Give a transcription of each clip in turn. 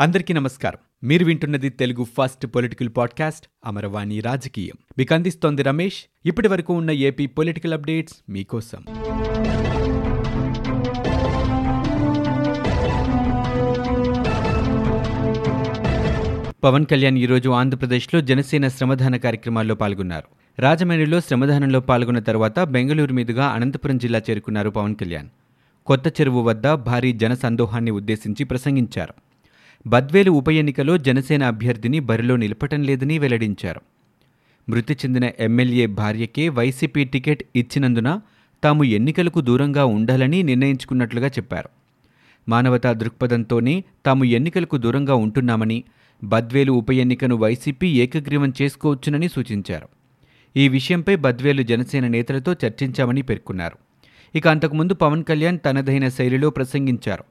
అందరికీ నమస్కారం. మీరు వింటున్నది Telugu first political podcast Amaravani రాజకీయం. మీకు అందిస్తోంది రమేష్. ఇప్పటి వరకు ఉన్న ఏపీ పొలిటికల్ అప్డేట్స్ మీకోసం. పవన్ కళ్యాణ్ ఈరోజు ఆంధ్రప్రదేశ్లో జనసేన శ్రమదాన కార్యక్రమాల్లో పాల్గొన్నారు. రాజమండ్రిలో శ్రమదానంలో పాల్గొన్న తర్వాత బెంగళూరు మీదుగా అనంతపురం జిల్లా చేరుకున్నారు పవన్ కళ్యాణ్. కొత్త చెరువు వద్ద భారీ జన సందోహాన్ని ఉద్దేశించి ప్రసంగించారు. బద్వేలు ఉప ఎన్నికలో జనసేన అభ్యర్థిని బరిలో నిలపటం లేదని వెల్లడించారు. మృతి చెందిన ఎమ్మెల్యే భార్యకే వైసీపీ టికెట్ ఇచ్చినందున తాము ఎన్నికలకు దూరంగా ఉండాలని నిర్ణయించుకున్నట్లుగా చెప్పారు. మానవతా దృక్పథంతోనే తాము ఎన్నికలకు దూరంగా ఉంటున్నామని బద్వేలు ఉప ఎన్నికను వైసీపీ ఏకగ్రీవం చేసుకోవచ్చునని సూచించారు. ఈ విషయంపై బద్వేలు జనసేన నేతలతో చర్చించామని పేర్కొన్నారు. ఇక అంతకుముందు పవన్ కళ్యాణ్ తనదైన శైలిలో ప్రసంగించారు.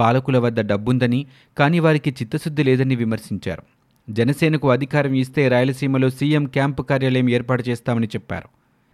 పాలకుల వద్ద డబ్బుందని కానీ వారికి చిత్తశుద్ధి లేదని విమర్శించారు. జనసేనకు అధికారం ఇస్తే రాయలసీమలో సీఎం క్యాంపు కార్యాలయం ఏర్పాటు చేస్తామని చెప్పారు.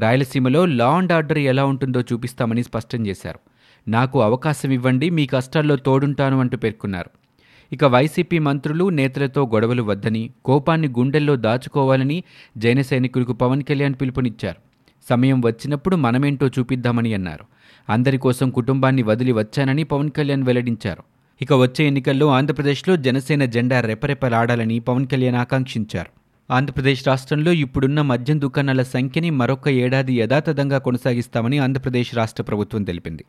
రాయలసీమలో లా అండ్ ఆర్డర్ ఎలా ఉంటుందో చూపిస్తామని స్పష్టం చేశారు. నాకు అవకాశం ఇవ్వండి మీ కష్టాల్లో తోడుంటాను అంటూ పేర్కొన్నారు. ఇక వైసీపీ మంత్రులు నేతలతో గొడవలు వద్దని కోపాన్ని గుండెల్లో దాచుకోవాలని జైన సైనికులకు పవన్ కళ్యాణ్ పిలుపునిచ్చారు. సమయం వచ్చినప్పుడు మనమేంటో చూపిద్దామని అన్నారు. అందరి కోసం కుటుంబాన్ని వదిలి వచ్చానని పవన్ కళ్యాణ్ వెల్లడించారు. ఇక వచ్చే ఎన్నికల్లో ఆంధ్రప్రదేశ్లో జనసేన జెండా రెపరెపలాడాలని పవన్ కళ్యాణ్ ఆకాంక్షించారు. ఆంధ్రప్రదేశ్ రాష్ట్రంలో ఇప్పుడున్న మద్యం దుకాణాల సంఖ్యని మరొక ఏడాది యథాతథంగా కొనసాగిస్తామని ఆంధ్రప్రదేశ్ రాష్ట్ర ప్రభుత్వం తెలిపింది.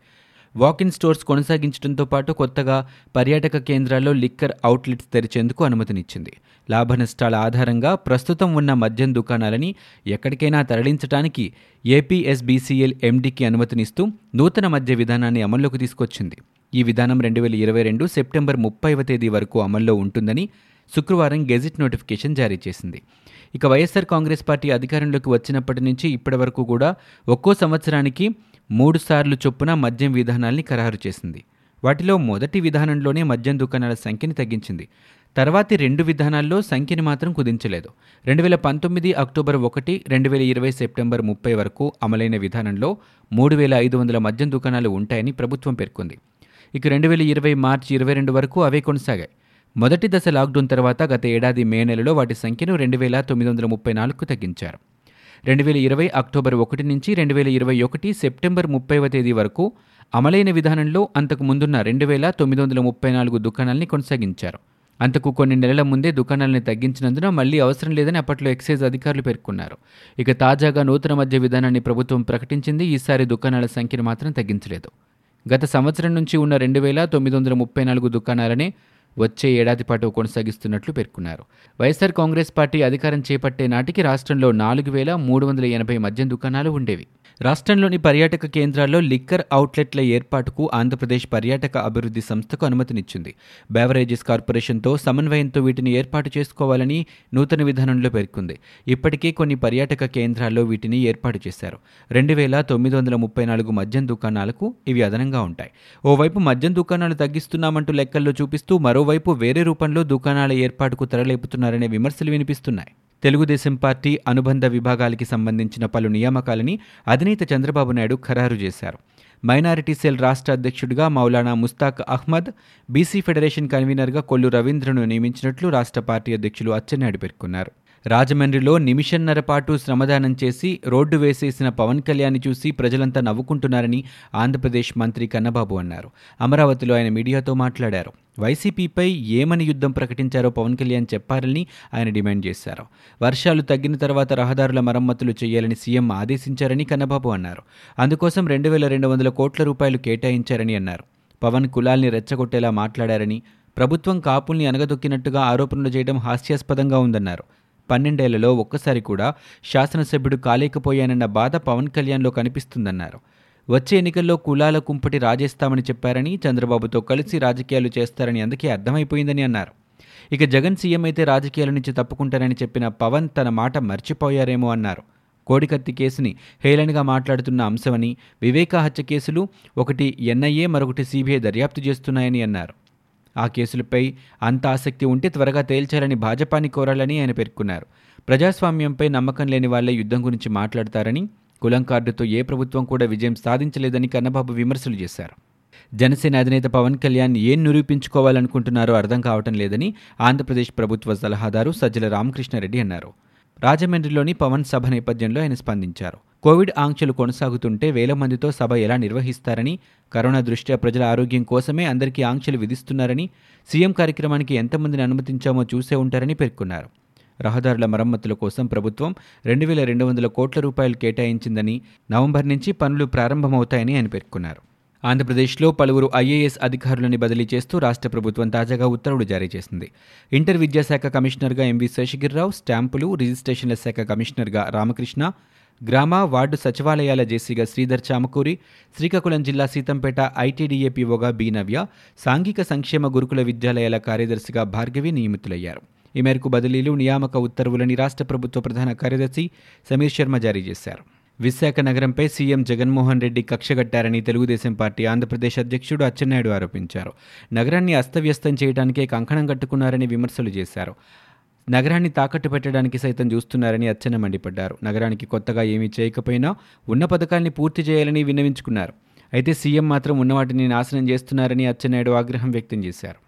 వాకిన్ స్టోర్స్ కొనసాగించడంతో పాటు కొత్తగా పర్యాటక కేంద్రాల్లో లిక్కర్ అవుట్లెట్స్ తెరిచేందుకు అనుమతినిచ్చింది. లాభనష్టాల ఆధారంగా ప్రస్తుతం ఉన్న మద్యం దుకాణాలని ఎక్కడికైనా తరలించడానికి ఏపీఎస్బీసీఎల్ ఎండీకి అనుమతినిస్తూ నూతన మద్య విధానాన్ని అమల్లోకి తీసుకొచ్చింది. ఈ విధానం రెండు వేల ఇరవై రెండు సెప్టెంబర్ ముప్పైవ తేదీ వరకు అమల్లో ఉంటుందని శుక్రవారం గెజిట్ నోటిఫికేషన్ జారీ చేసింది. ఇక వైఎస్ఆర్ కాంగ్రెస్ పార్టీ అధికారంలోకి వచ్చినప్పటి నుంచి ఇప్పటి వరకు కూడా ఒక్కో సంవత్సరానికి మూడు సార్లు చొప్పున మద్యం విధానాల్ని ఖరారు చేసింది. వాటిలో మొదటి విధానంలోనే మద్యం దుకాణాల సంఖ్యని తగ్గించింది. తర్వాతి రెండు విధానాల్లో సంఖ్యని మాత్రం కుదించలేదు. రెండు వేల పంతొమ్మిది అక్టోబర్ ఒకటి రెండు వేల ఇరవై సెప్టెంబర్ ముప్పై వరకు అమలైన విధానంలో మూడు వేల ఐదు వందల మద్యం దుకాణాలు ఉంటాయని ప్రభుత్వం పేర్కొంది. ఇక రెండు వేల ఇరవై మార్చి ఇరవై రెండు వరకు అవే కొనసాగాయి. మొదటి దశ లాక్డౌన్ తర్వాత గత ఏడాది మే నెలలో వాటి సంఖ్యను రెండు వేల తొమ్మిది వందల ముప్పై నాలుగుకు తగ్గించారు. రెండు వేల ఇరవై అక్టోబర్ ఒకటి నుంచి రెండు వేల ఇరవై ఒకటి సెప్టెంబర్ ముప్పైవ తేదీ వరకు అమలైన విధానంలో అంతకు ముందున్న రెండు వేల తొమ్మిది వందల ముప్పై నాలుగు దుకాణాల్ని కొనసాగించారు. అంతకు కొన్ని నెలల ముందే దుకాణాలని తగ్గించినందున మళ్ళీ అవసరం లేదని అప్పట్లో ఎక్సైజ్ అధికారులు పేర్కొన్నారు. ఇక తాజాగా నూతన మధ్య విధానాన్ని ప్రభుత్వం ప్రకటించింది. ఈసారి దుకాణాల సంఖ్యను మాత్రం తగ్గించలేదు. గత సంవత్సరం నుంచి ఉన్న రెండు వేల తొమ్మిది వందల ముప్పై నాలుగు దుకాణాలనే వచ్చే ఏడాది పాటు కొనసాగిస్తున్నట్లు పేర్కొన్నారు. వైఎస్ఆర్ కాంగ్రెస్ పార్టీ అధికారం చేపట్టే నాటికి రాష్ట్రంలో నాలుగు వేల మూడు వందల ఎనభై మద్యం దుకాణాలు ఉండేవి. రాష్ట్రంలోని పర్యాటక కేంద్రాల్లో లిక్కర్ అవుట్లెట్ల ఏర్పాటుకు ఆంధ్రప్రదేశ్ పర్యాటక అభివృద్ధి సంస్థకు అనుమతినిచ్చింది. బెవరేజెస్ కార్పొరేషన్తో సమన్వయంతో వీటిని ఏర్పాటు చేసుకోవాలని నూతన విధానంలో పేర్కొంది. ఇప్పటికే కొన్ని పర్యాటక కేంద్రాల్లో వీటిని ఏర్పాటు చేశారు. రెండు వేల తొమ్మిది వందల ముప్పై నాలుగు మద్యం దుకాణాలకు ఇవి అదనంగా ఉంటాయి. ఓవైపు మద్యం దుకాణాలు తగ్గిస్తున్నామంటూ లెక్కల్లో చూపిస్తూ మరో మరోవైపు వేరే రూపంలో దుకాణాల ఏర్పాటుకు తెరలేపుతున్నారనే విమర్శలు వినిపిస్తున్నాయి. తెలుగుదేశం పార్టీ అనుబంధ విభాగాలకి సంబంధించిన పలు నియామకాలని అధినేత చంద్రబాబు నాయుడు ఖరారు చేశారు. మైనారిటీ సెల్ రాష్ట్ర అధ్యక్షుడిగా మౌలానా ముస్తాక్ అహ్మద్ బీసీ ఫెడరేషన్ కన్వీనర్గా కొల్లు రవీంద్రను నియమించినట్లు రాష్ట్ర పార్టీ అధ్యక్షులు అచ్చెన్నాయుడు పేర్కొన్నారు. రాజమండ్రిలో నిమిషన్నరపాటు శ్రమదానం చేసి రోడ్డు వేసేసిన పవన్ కళ్యాణ్ చూసి ప్రజలంతా నవ్వుకుంటున్నారని ఆంధ్రప్రదేశ్ మంత్రి కన్నబాబు అన్నారు. అమరావతిలో ఆయన మీడియాతో మాట్లాడారు. వైసీపీపై ఏమని యుద్ధం ప్రకటించారో పవన్ కళ్యాణ్ చెప్పారని ఆయన డిమాండ్ చేశారు. వర్షాలు తగ్గిన తర్వాత రహదారుల మరమ్మతులు చేయాలని సీఎం ఆదేశించారని కన్నబాబు అన్నారు. అందుకోసం రెండు వేల రెండు వందల కోట్ల రూపాయలు కేటాయించారని అన్నారు. పవన్ కులాల్ని రెచ్చగొట్టేలా మాట్లాడారని ప్రభుత్వం కాపుల్ని అనగదొక్కినట్టుగా ఆరోపణలు చేయడం హాస్యాస్పదంగా ఉందన్నారు. పన్నెండేళ్ళలో ఒక్కసారి కూడా శాసనసభ్యుడు కాలేకపోయానన్న బాధ పవన్ కళ్యాణ్లో కనిపిస్తుందన్నారు. వచ్చే ఎన్నికల్లో కులాల కుంపటి రాజేస్తామని చెప్పారని చంద్రబాబుతో కలిసి రాజకీయాలు చేస్తారని అందుకే అర్థమైపోయిందని అన్నారు. ఇక జగన్ సీఎం అయితే రాజకీయాల నుంచి తప్పుకుంటారని చెప్పిన పవన్ తన మాట మర్చిపోయారేమో అన్నారు. కోడికత్తి కేసుని హేళనగా మాట్లాడుతున్న అంశమని వివేకా హత్య కేసులు ఒకటి ఎన్ఐఏ మరొకటి సిబిఐ దర్యాప్తు చేస్తున్నాయని అన్నారు. ఆ కేసులపై అంత ఆసక్తి ఉంటే త్వరగా తేల్చాలని భాజపాని కోరాలని ఆయన పేర్కొన్నారు. ప్రజాస్వామ్యంపై నమ్మకం లేని వాళ్ళే యుద్ధం గురించి మాట్లాడతారని కులం కార్డుతో ఏ ప్రభుత్వం కూడా విజయం సాధించలేదని కన్నబాబు విమర్శలు చేశారు. జనసేన అధినేత పవన్ కళ్యాణ్ ఏం నిరూపించుకోవాలనుకుంటున్నారో అర్థం కావటం లేదని ఆంధ్రప్రదేశ్ ప్రభుత్వ సలహాదారు సజ్జల రామకృష్ణారెడ్డి అన్నారు. రాజమండ్రిలోని పవన్ సభ నేపథ్యంలో ఆయన స్పందించారు. కోవిడ్ ఆంక్షలు కొనసాగుతుంటే వేల మందితో సభ ఎలా నిర్వహిస్తారని కరోనా దృష్ట్యా ప్రజల ఆరోగ్యం కోసమే అందరికీ ఆంక్షలు విధిస్తున్నారని సీఎం కార్యక్రమానికి ఎంతమందిని అనుమతించామో చూసే ఉంటారని పేర్కొన్నారు. రహదారుల మరమ్మతుల కోసం ప్రభుత్వం రెండు వేల రెండు వందల కోట్ల రూపాయలు కేటాయించిందని నవంబర్ నుంచి పనులు ప్రారంభమవుతాయని ఆయన పేర్కొన్నారు. ఆంధ్రప్రదేశ్లో పలువురు ఐఏఎస్ అధికారులని బదిలీ చేస్తూ రాష్ట్ర ప్రభుత్వం తాజాగా ఉత్తర్వులు జారీ చేసింది. ఇంటర్ విద్యాశాఖ కమిషనర్గా ఎంవి శేషగిరిరావు స్టాంపులు రిజిస్ట్రేషన్ల శాఖ కమిషనర్గా రామకృష్ణ గ్రామ వార్డు సచివాలయాల జేసీగా శ్రీధర్ చామకూరి శ్రీకాకుళం జిల్లా సీతంపేట ఐటీడీఏపీఓగా బి నవ్య సాంఘిక సంక్షేమ గురుకుల విద్యాలయాల కార్యదర్శిగా భార్గవి నియమితులయ్యారు. ఈ మేరకు బదిలీలు నియామక ఉత్తర్వులని రాష్ట్ర ప్రభుత్వ ప్రధాన కార్యదర్శి సమీర్ శర్మ జారీ చేశారు. విశాఖ నగరంపై సీఎం జగన్మోహన్ రెడ్డి కక్షగట్టారని తెలుగుదేశం పార్టీ ఆంధ్రప్రదేశ్ అధ్యక్షుడు అచ్చెన్నాయుడు ఆరోపించారు. నగరాన్ని అస్తవ్యస్తం చేయడానికే కంకణం కట్టుకున్నారని విమర్శలు చేశారు. నగరాన్ని తాకట్టు పెట్టడానికి సైతం చూస్తున్నారని అచ్చన మండిపడ్డారు. నగరానికి కొత్తగా ఏమీ చేయకపోయినా ఉన్న పథకాల్ని పూర్తి చేయాలని విన్నవించుకున్నారు. అయితే సీఎం మాత్రం ఉన్నవాటిని నాశనం చేస్తున్నారని అచ్చెన్నాయుడు ఆగ్రహం వ్యక్తం చేశారు.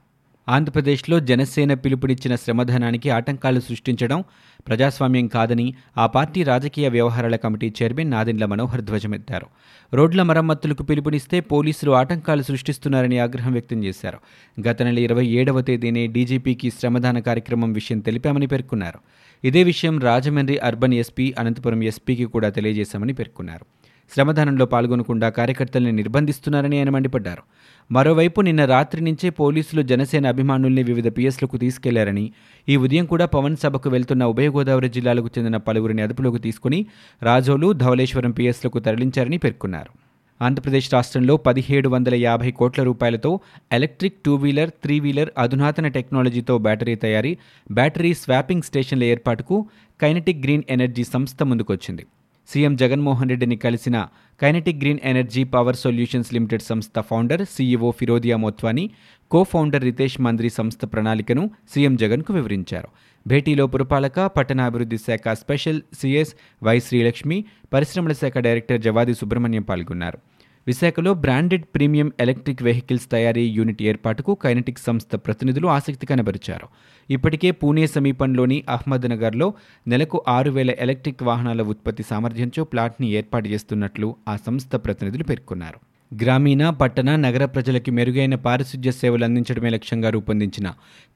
ఆంధ్రప్రదేశ్లో జనసేన పిలుపునిచ్చిన శ్రమధనానికి ఆటంకాలు సృష్టించడం ప్రజాస్వామ్యం కాదని ఆ పార్టీ రాజకీయ వ్యవహారాల కమిటీ చైర్మన్ నాదెండ్ల మనోహర్ ధ్వజమెత్తారు. రోడ్ల మరమ్మతులకు పిలుపునిస్తే పోలీసులు ఆటంకాలు సృష్టిస్తున్నారని ఆగ్రహం వ్యక్తం చేశారు. గత నెల ఇరవై ఏడవ తేదీనే డీజీపీకి శ్రమదాన కార్యక్రమం విషయం తెలిపామని పేర్కొన్నారు. ఇదే విషయం రాజమండ్రి అర్బన్ ఎస్పీ అనంతపురం ఎస్పీకి కూడా తెలియజేశామని పేర్కొన్నారు. శ్రమదానంలో పాల్గొనకుండా కార్యకర్తల్ని నిర్బంధిస్తున్నారని ఆయన మండిపడ్డారు. మరోవైపు నిన్న రాత్రి నుంచే పోలీసులు జనసేన అభిమానుల్ని వివిధ పిఎస్లకు తీసుకెళ్ళారని ఈ ఉదయం కూడా పవన్ సభకు వెళ్తున్న ఉభయ గోదావరి జిల్లాలకు చెందిన పలువురిని అదుపులోకి తీసుకుని రాజోలు ధవళేశ్వరం పిఎస్లకు తరలించారని పేర్కొన్నారు. ఆంధ్రప్రదేశ్ రాష్ట్రంలో పదిహేడు వందల యాభై కోట్ల రూపాయలతో electric two wheeler three wheeler అధునాతన టెక్నాలజీతో బ్యాటరీ తయారీ బ్యాటరీ స్వాపింగ్ స్టేషన్ల ఏర్పాటుకు కైనటిక్ గ్రీన్ ఎనర్జీ సంస్థ ముందుకొచ్చింది. సీఎం జగన్మోహన్ రెడ్డిని కలిసిన Kinetic green energy power solutions limited సంస్థ founder CEO Firodia Motwani co founder Ritesh మంత్రి సంస్థ ప్రణాళికను సీఎం జగన్కు వివరించారు. భేటీలో పురపాలక పట్టణాభివృద్ధి శాఖ స్పెషల్ సీఎస్ వై శ్రీలక్ష్మి పరిశ్రమల శాఖ డైరెక్టర్ జవాది సుబ్రహ్మణ్యం పాల్గొన్నారు. విశాఖలో బ్రాండెడ్ ప్రీమియం ఎలక్ట్రిక్ వెహికల్స్ తయారీ యూనిట్ ఏర్పాటుకు కైనటిక్ సంస్థ ప్రతినిధులు ఆసక్తి కనబరిచారు ఇప్పటికే పూణే సమీపంలోని అహ్మద్నగర్లో నెలకు ఆరు వేల ఎలక్ట్రిక్ వాహనాల ఉత్పత్తి సామర్థ్యంతో ప్లాట్ని ఏర్పాటు చేస్తున్నట్లు ఆ సంస్థ ప్రతినిధులు పేర్కొన్నారు. గ్రామీణ పట్టణ నగర ప్రజలకి మెరుగైన పారిశుధ్య సేవలు అందించడమే లక్ష్యంగా రూపొందించిన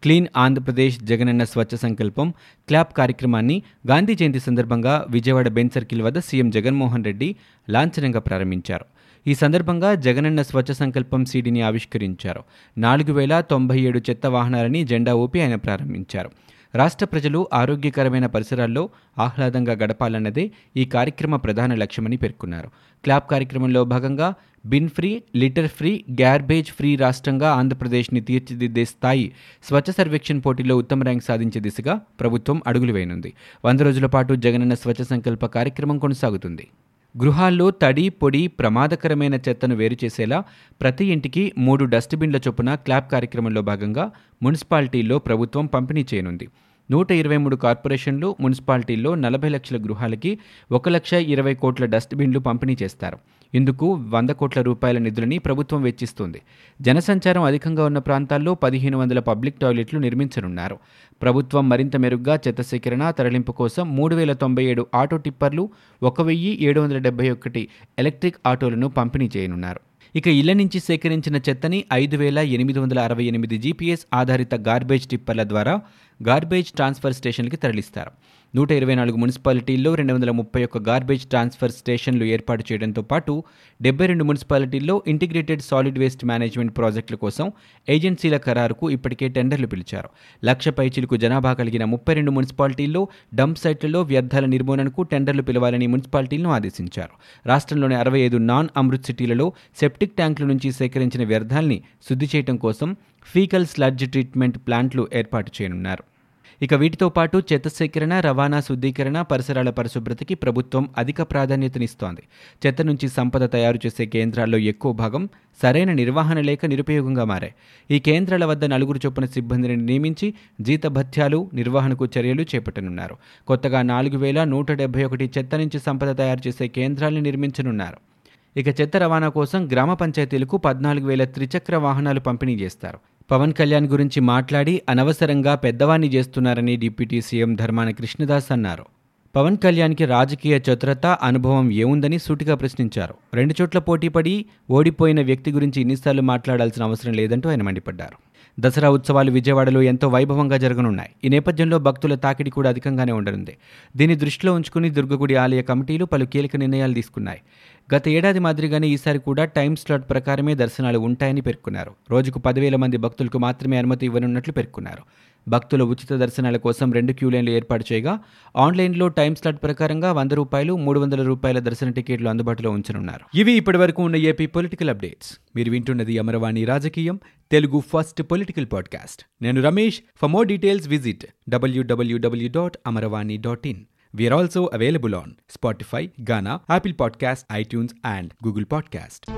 క్లీన్ ఆంధ్రప్రదేశ్ జగనన్న స్వచ్ఛ సంకల్పం క్లాప్ కార్యక్రమాన్ని గాంధీ జయంతి సందర్భంగా విజయవాడ బెంచ్ సర్కిల్ వద్ద సీఎం జగన్మోహన్ రెడ్డి లాంఛనంగా ప్రారంభించారు. ఈ సందర్భంగా జగనన్న స్వచ్ఛ సంకల్పం సీడీని ఆవిష్కరించారు. నాలుగు వేల తొంభై ఏడు చెత్త వాహనాలని జెండా ఊపి ఆయన ప్రారంభించారు. రాష్ట్ర ప్రజలు ఆరోగ్యకరమైన పరిసరాల్లో ఆహ్లాదంగా గడపాలన్నదే ఈ కార్యక్రమ ప్రధాన లక్ష్యమని పేర్కొన్నారు. క్లాప్ కార్యక్రమంలో భాగంగా bin free litter free garbage free రాష్ట్రంగా ఆంధ్రప్రదేశ్ని తీర్చిదిద్దే స్థాయి స్వచ్ఛ సర్వేక్షణ్ పోటీలో ఉత్తమ ర్యాంక్ సాధించే దిశగా ప్రభుత్వం అడుగులు వేయనుంది. వంద రోజుల పాటు జగనన్న స్వచ్ఛ సంకల్ప కార్యక్రమం కొనసాగుతుంది. గృహాల్లో తడి పొడి ప్రమాదకరమైన చెత్తను వేరు చేసేలా ప్రతి ఇంటికి మూడు డస్ట్బిన్ల చొప్పున క్లాప్ కార్యక్రమంలో భాగంగా మున్సిపాలిటీల్లో ప్రభుత్వం పంపిణీ చేయనుంది. నూట ఇరవై మూడు కార్పొరేషన్లు మున్సిపాలిటీల్లో నలభై లక్షల గృహాలకి ఒక లక్ష ఇరవై కోట్ల డస్ట్బిన్లు పంపిణీ చేస్తారు. ఇందుకు వంద కోట్ల రూపాయల నిధులని ప్రభుత్వం వెచ్చిస్తుంది. జనసంచారం అధికంగా ఉన్న ప్రాంతాల్లో పదిహేను వందల పబ్లిక్ టాయిలెట్లు నిర్మించనున్నారు. ప్రభుత్వం మరింత మెరుగ్గా చెత్త సేకరణ తరలింపు కోసం మూడు వేల తొంభై ఏడు ఆటో టిప్పర్లు ఒక వెయ్యి ఏడు వందల డెబ్బై ఒకటి ఎలక్ట్రిక్ ఆటోలను పంపిణీ చేయనున్నారు. ఇక ఇళ్ళ నుంచి సేకరించిన చెత్తని ఐదు వేల ఎనిమిది వందల అరవై ఎనిమిది జీపీఎస్ ఆధారిత గార్బేజ్ టిప్పర్ల ద్వారా గార్బేజ్ ట్రాన్స్ఫర్ స్టేషన్కి తరలిస్తారు. నూట ఇరవై నాలుగు మున్సిపాలిటీల్లో రెండు వందల ముప్పై ఒక్క గార్బేజ్ ట్రాన్స్ఫర్ స్టేషన్లు ఏర్పాటు చేయడంతో పాటు డెబ్బై రెండు మున్సిపాలిటీల్లో ఇంటిగ్రేటెడ్ సాలిడ్ వేస్ట్ మేనేజ్మెంట్ ప్రాజెక్టుల కోసం ఏజెన్సీల ఖరారుకు ఇప్పటికే టెండర్లు పిలిచారు. లక్ష పైచిలకు జనాభా కలిగిన ముప్పై రెండు మున్సిపాలిటీల్లో డంప్ సైట్లలో వ్యర్థాల నిర్మూలనకు టెండర్లు పిలవాలని మున్సిపాలిటీలను ఆదేశించారు. రాష్ట్రంలోని అరవై ఐదు నాన్ అమృత్ సిటీలలో సెప్టిక్ ట్యాంకుల నుంచి సేకరించిన వ్యర్థాల్ని శుద్ధి చేయడం కోసం ఫీకల్ స్లడ్జ్ ట్రీట్మెంట్ ప్లాంట్లు ఏర్పాటు చేయనున్నారు. ఇక వీటితో పాటు చెత్త సేకరణ రవాణా శుద్ధీకరణ పరిసరాల పరిశుభ్రతకి ప్రభుత్వం అధిక ప్రాధాన్యతనిస్తోంది. చెత్త నుంచి సంపద తయారు చేసే కేంద్రాల్లో ఎక్కువ భాగం సరైన నిర్వహణ లేక నిరుపయోగంగా మారాయి. ఈ కేంద్రాల వద్ద నలుగురు చొప్పున సిబ్బందిని నియమించి జీతభత్యాలు నిర్వహణకు చర్యలు చేపట్టనున్నారు. కొత్తగా నాలుగు వేల నూట డెబ్బై ఒకటి చెత్త నుంచి సంపద తయారు చేసే కేంద్రాల్ని నిర్మించనున్నారు. ఇక చెత్త రవాణా కోసం గ్రామ పంచాయతీలకు పద్నాలుగు వేల త్రిచక్ర వాహనాలు పంపిణీ చేస్తారు. పవన్ కళ్యాణ్ గురించి మాట్లాడి అనవసరంగా పెద్దవాణ్ణి చేస్తున్నారని డిప్యూటీ సీఎం ధర్మాన కృష్ణదాస్ అన్నారు. పవన్ కళ్యాణ్కి రాజకీయ చతురత అనుభవం ఏముందని సూటిగా ప్రశ్నించారు. రెండు చోట్ల పోటీపడి ఓడిపోయిన వ్యక్తి గురించి ఇన్నిసార్లు మాట్లాడాల్సిన అవసరం లేదంటూ ఆయన మండిపడ్డారు. దసరా ఉత్సవాలు విజయవాడలో ఎంతో వైభవంగా జరగనున్నాయి. ఈ నేపథ్యంలో భక్తుల తాకిడి కూడా అధికంగానే ఉండనుంది. దీన్ని దృష్టిలో ఉంచుకుని దుర్గగుడి ఆలయ కమిటీలు పలు కీలక నిర్ణయాలు తీసుకున్నాయి. గత ఏడాది మాదిరిగానే ఈసారి కూడా టైం స్లాట్ ప్రకారమే దర్శనాలు ఉంటాయని పేర్కొన్నారు. రోజుకు పదివేల మంది భక్తులకు మాత్రమే అనుమతి ఇవ్వనున్నట్లు పేర్కొన్నారు. భక్తుల ఉచిత దర్శనాల కోసం రెండు క్యూ లైన్లు ఏర్పాటు చేయగా ఆన్లైన్లో టైం స్లాట్ ప్రకారంగా వంద రూపాయలు మూడు వందల రూపాయల దర్శన టికెట్లు అందుబాటులో ఉంచనున్నారు. ఇవి ఇప్పటి వరకు ఉన్న ఏపీ పొలిటికల్ అప్డేట్స్. మీరు వింటున్నది అమరవాణి రాజకీయం తెలుగు ఫస్ట్ పొలిటికల్ పాడ్కాస్ట్. నేను Ramesh. For more details visit W W W dot Amaravani dot in We also available on Spotify Gaana Ghana, podcast iTunes and Google podcast